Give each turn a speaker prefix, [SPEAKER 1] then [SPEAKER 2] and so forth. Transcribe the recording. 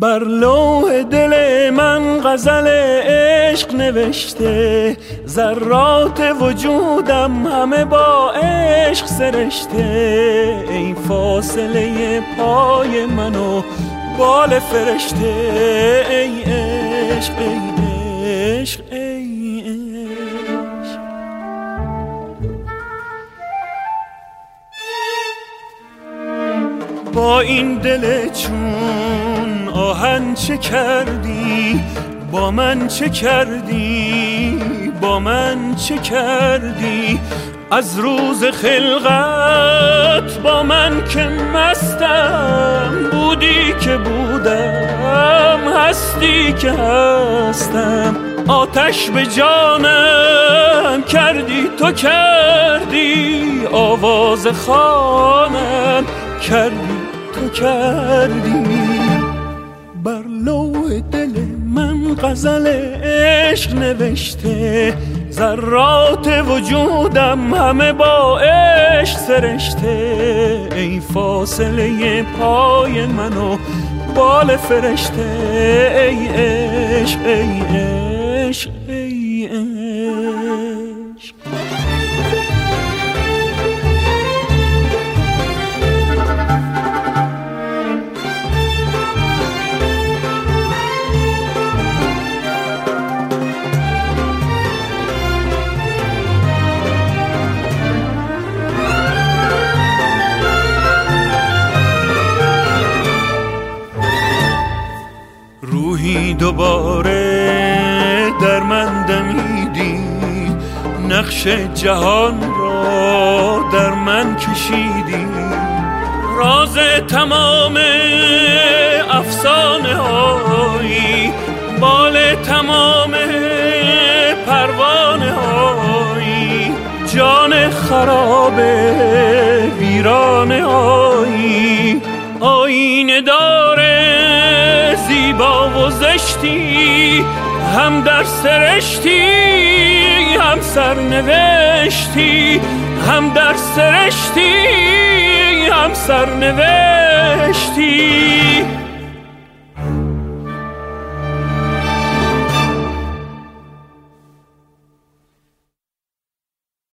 [SPEAKER 1] بر لوح دل من غزل عشق نوشته. ذرات وجودم همه با عشق سرشته. ای فاصله پای منو بال فرشته. ای عشق ای عشق ای عشق. با این دل چون آهن چه کردی؟ با من چه کردی؟ با من چه کردی؟ از روز خلقت با من که مستم بودی که بودم هستی که هستم. آتش به جانم کردی تو کردی. آواز خانم کردی تو کردی. بر لوح دل من غزل عشق نوشته. ذرات وجودم همه با عشق سرشته. ای فاصله پای منو بال فرشته. ای عشق ای عشق ای عشق. دوباره در من دمیدی. نقش جهان را در من کشیدی. راز تمام افسانه هایی بال تمام پروانه هایی جان خراب ویرانه هایی. آینه و هم در سرشتی هم سرنوشتی هم در سرشتی هم سرنوشتی.